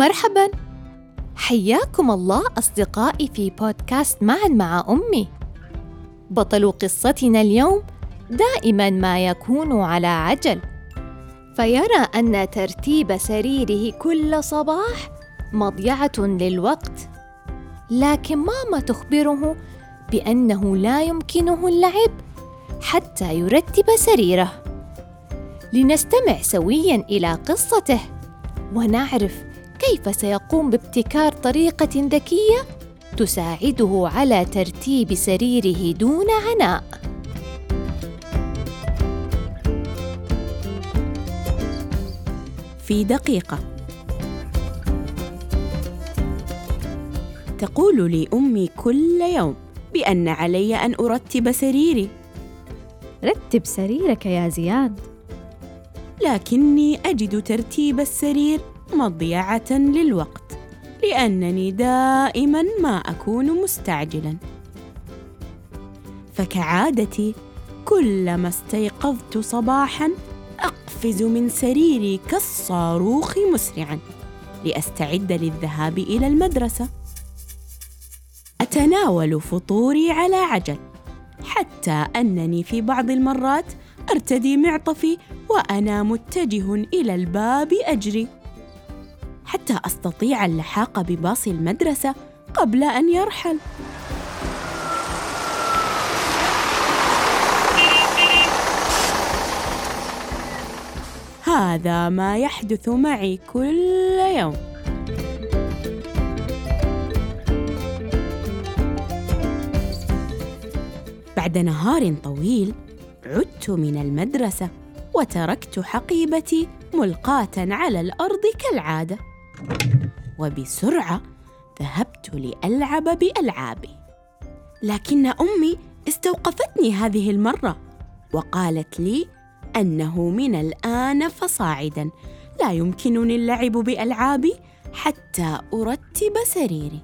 مرحبا حياكم الله أصدقائي في بودكاست معا مع أمي. بطل قصتنا اليوم دائما ما يكون على عجل. فيرى أن ترتيب سريره كل صباح مضيعة للوقت. لكن ماما تخبره بأنه لا يمكنه اللعب حتى يرتب سريره. لنستمع سويا إلى قصته ونعرف كيف سيقوم بابتكار طريقة ذكية تساعده على ترتيب سريره دون عناء؟ في دقيقة. تقول لي امي كل يوم بأن علي أن أرتب سريري. رتب سريرك يا زياد. لكني أجد ترتيب السرير مضيعة للوقت لأنني دائما ما أكون مستعجلا. فكعادتي كلما استيقظت صباحا أقفز من سريري كالصاروخ مسرعا لأستعد للذهاب إلى المدرسة. أتناول فطوري على عجل حتى أنني في بعض المرات أرتدي معطفي وأنا متجه إلى الباب أجري. حتى أستطيع اللحاق بباص المدرسة قبل أن يرحل. هذا ما يحدث معي كل يوم. بعد نهار طويل عدت من المدرسة وتركت حقيبتي ملقاة على الأرض كالعادة. وبسرعة ذهبت لألعب بألعابي. لكن أمي استوقفتني هذه المرة وقالت لي أنه من الآن فصاعدا لا يمكنني اللعب بألعابي حتى أرتب سريري.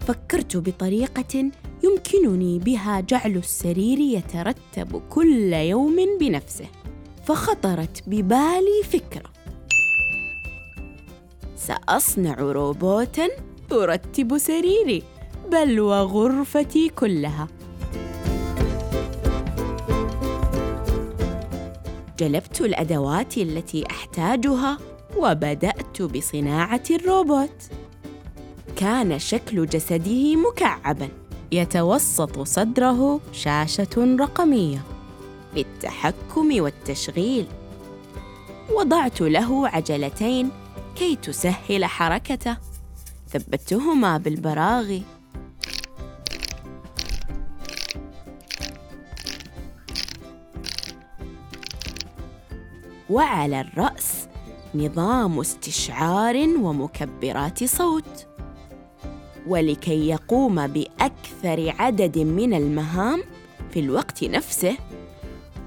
فكرت بطريقة يمكنني بها جعل السرير يترتب كل يوم بنفسه فخطرت ببالي فكرة. سأصنع روبوتا يرتب سريري بل وغرفتي كلها. جلبت الأدوات التي أحتاجها وبدأت بصناعة الروبوت. كان شكل جسده مكعبا. يتوسط صدره شاشة رقمية للتحكم والتشغيل. وضعت له عجلتين كي تسهل حركته. ثبتهما بالبراغي وعلى الرأس نظام استشعار ومكبرات صوت. ولكي يقوم بأكثر عدد من المهام في الوقت نفسه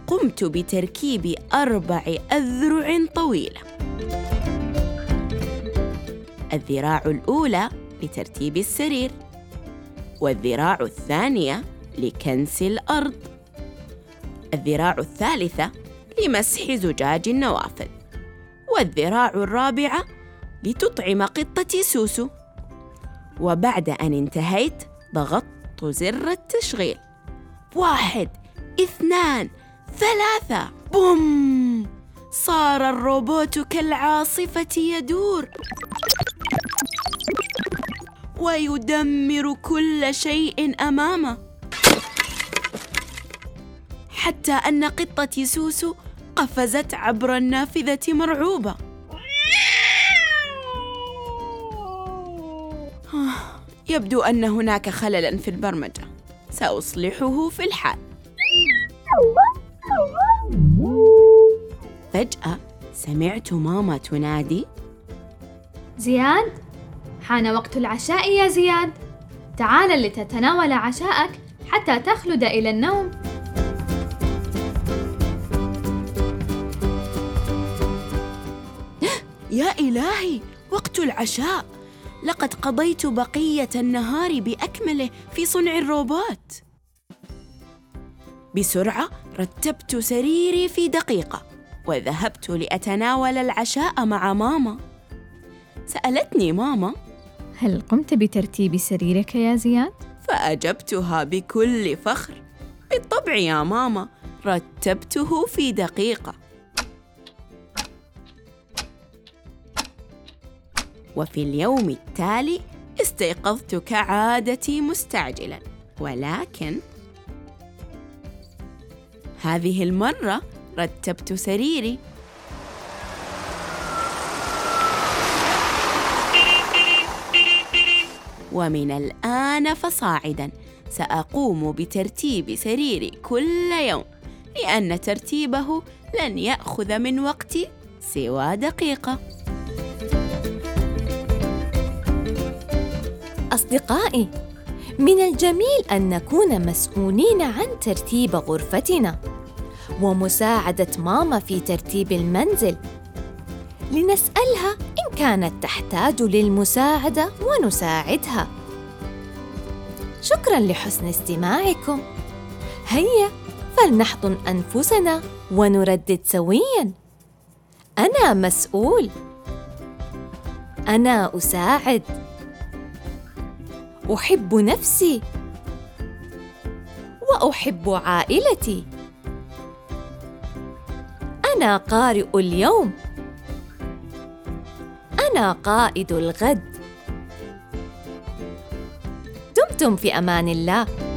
قمت بتركيب أربع أذرع طويلة. الذراع الأولى لترتيب السرير والذراع الثانية لكنس الأرض. الذراع الثالثة لمسح زجاج النوافذ والذراع الرابعة لتطعم قطتي سوسو. وبعد أن انتهيت ضغطت زر التشغيل. واحد اثنان ثلاثة بوم! صار الروبوت كالعاصفة يدور. ويدمر كل شيء أمامه. حتى أن قطتي سوسو قفزت عبر النافذة مرعوبة. يبدو أن هناك خللاً في البرمجة. سأصلحه في الحال. فجأة سمعت ماما تنادي. زياد؟ حان وقت العشاء يا زياد. تعال لتتناول عشاءك حتى تخلد إلى النوم. يا إلهي وقت العشاء. لقد قضيت بقية النهار بأكمله في صنع الروبوت. بسرعة رتبت سريري في دقيقة وذهبت لأتناول العشاء مع ماما. سألتني ماما هل قمت بترتيب سريرك يا زياد؟ فأجبتها بكل فخر. بالطبع يا ماما رتبته في دقيقة. وفي اليوم التالي استيقظت كعادتي مستعجلا. ولكن هذه المرة رتبت سريري. ومن الآن فصاعدا. سأقوم بترتيب سريري كل يوم لأن ترتيبه لن يأخذ من وقتي سوى دقيقة. أصدقائي من الجميل أن نكون مسؤولين عن ترتيب غرفتنا ومساعدة ماما في ترتيب المنزل. لنسألها إن كانت تحتاج للمساعدة ونساعدها. شكرا لحسن استماعكم. هيا فلنحضن أنفسنا ونردد سويا. أنا مسؤول. أنا أساعد. أحب نفسي وأحب عائلتي. أنا قارئ اليوم. أنا قائد الغد. دمتم في أمان الله.